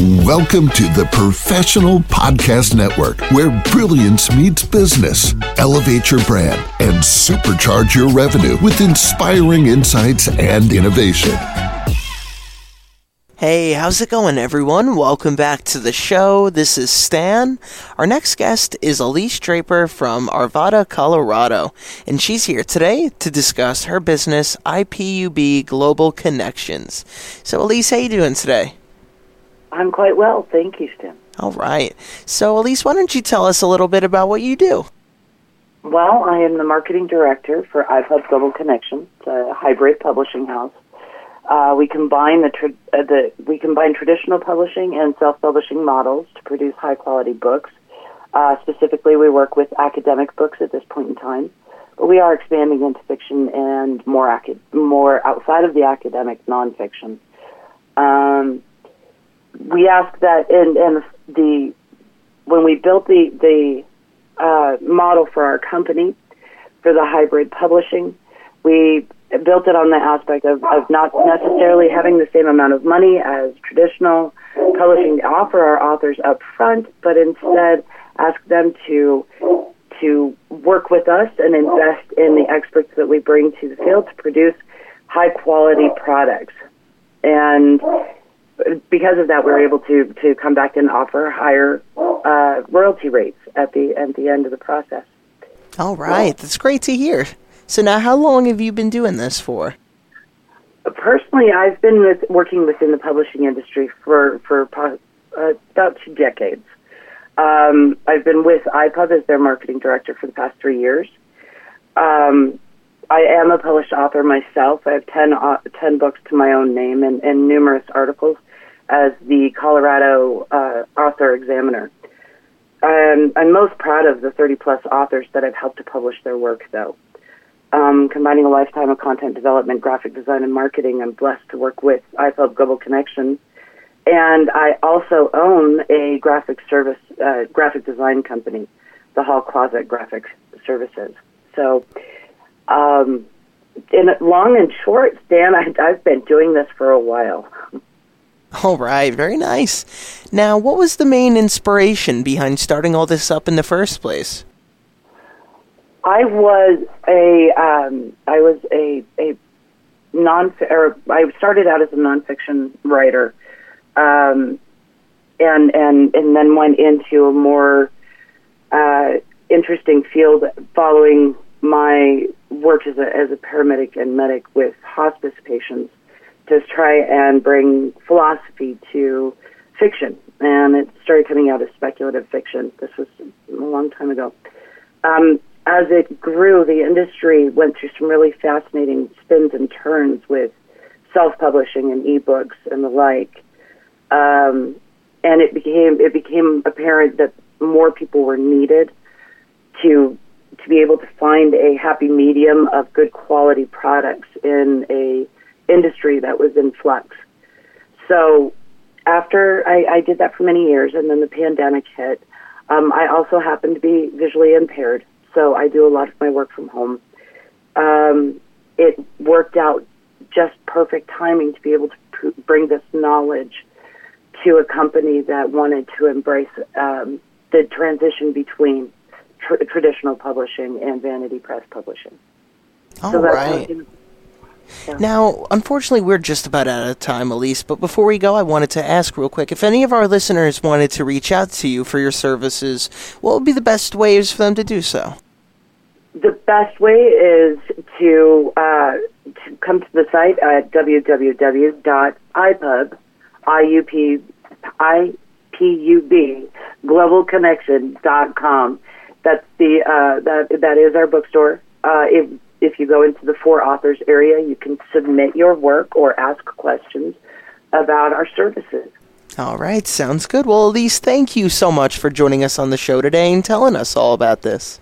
Welcome to the Professional Podcast Network, where brilliance meets business. Elevate your brand and supercharge your revenue with inspiring insights and innovation. Hey, how's it going, everyone? Welcome back to the show. This is Stan. Our next guest is Elyse Draper from Arvada, Colorado, and she's here today to discuss her business, iPub Global Connections. So, Elyse, how you doing today? I'm quite well, thank you, Stan. All right. So, Elyse, why don't you tell us a little bit about what you do? Well, I am the marketing director for iPub Global Connections, a hybrid publishing house uh, we combine the, tra- uh, the we combine traditional publishing and self-publishing models to produce high-quality books. Uh, specifically, we work with academic books at this point in time, but we are expanding into fiction and more acad- more outside of the academic nonfiction. Um, we ask that, and, and the when we built the the uh, model for our company for the hybrid publishing, we built it on the aspect of, of not necessarily having the same amount of money as traditional publishing to offer our authors up front, but instead ask them to to work with us and invest in the experts that we bring to the field to produce high quality products. And because of that, we're able to to come back and offer higher uh, royalty rates at the at the end of the process. All right, that's great to hear. So now, how long have you been doing this for? Personally, I've been with, working within the publishing industry for for uh, about two decades. Um, I've been with iPub as their marketing director for the past three years. Um, I am a published author myself. I have 10, uh, 10 books to my own name and, and numerous articles as the Colorado uh, Author Examiner. Um, I'm most proud of the 30 plus authors that I've helped to publish their work, though um, combining a lifetime of content development, graphic design, and marketing. I'm blessed to work with iPub Global Connection. And I also own a graphic service, uh, graphic design company, the Hall Closet Graphic Services. So, um, in long and short, Dan, I, I've been doing this for a while. All right, very nice. Now, what was the main inspiration behind starting all this up in the first place? I was a um, I was a a non or I started out as a nonfiction writer, um, and and and then went into a more uh, interesting field following my work as a as a paramedic and medic with hospice patients to try and bring philosophy to fiction, and it started coming out as speculative fiction. This was a long time ago. Um, as it grew, the industry went through some really fascinating spins and turns with self-publishing and ebooks and the like. Um, and it became it became apparent that more people were needed to to be able to find a happy medium of good quality products in a industry that was in flux. So after I, I did that for many years, and then the pandemic hit, um, I also happen to be visually impaired so I do a lot of my work from home. Um, it worked out just perfect timing to be able to pr- bring this knowledge to a company that wanted to embrace um, the transition between tr- traditional publishing and vanity press publishing. All so right. Yeah. Now, unfortunately, we're just about out of time, Elyse. But before we go, I wanted to ask real quick if any of our listeners wanted to reach out to you for your services, what would be the best ways for them to do so? the best way is to, uh, to come to the site at www.ipub, I-U-P, I-P-U-B, globalconnection.com. That's the, uh, that, that is our bookstore. Uh, if, if you go into the for authors area, you can submit your work or ask questions about our services. All right, sounds good. Well, Elyse, thank you so much for joining us on the show today and telling us all about this.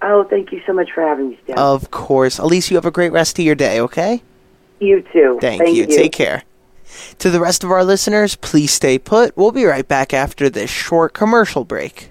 Oh, thank you so much for having me, Stan. Of course. Elyse, you have a great rest of your day, okay? You too. Thank, thank you. you. Take care. To the rest of our listeners, please stay put. We'll be right back after this short commercial break.